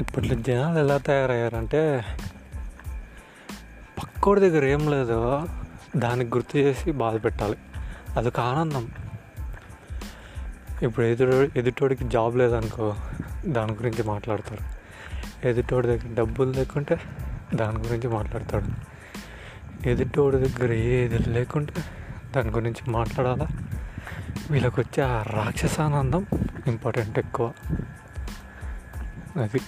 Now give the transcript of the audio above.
ఇప్పట్లో జనాలు ఎలా తయారయ్యారంటే పక్కోడి దగ్గర ఏం లేదో దానికి గుర్తు చేసి బాధ పెట్టాలి. అదొక ఆనందం. ఇప్పుడు ఎదుటో ఎదుటోడికి జాబ్ లేదనుకో దాని గురించి మాట్లాడతారు ఎదుటోడి దగ్గర డబ్బులు లేకుంటే దాని గురించి మాట్లాడతాడు. ఎదుటోడి దగ్గర ఏది లేకుంటే దాని గురించి మాట్లాడాలా? వీళ్ళకి వచ్చే ఆ రాక్షసానందం ఇంపార్టెంట్ ఎక్కువ. Asik.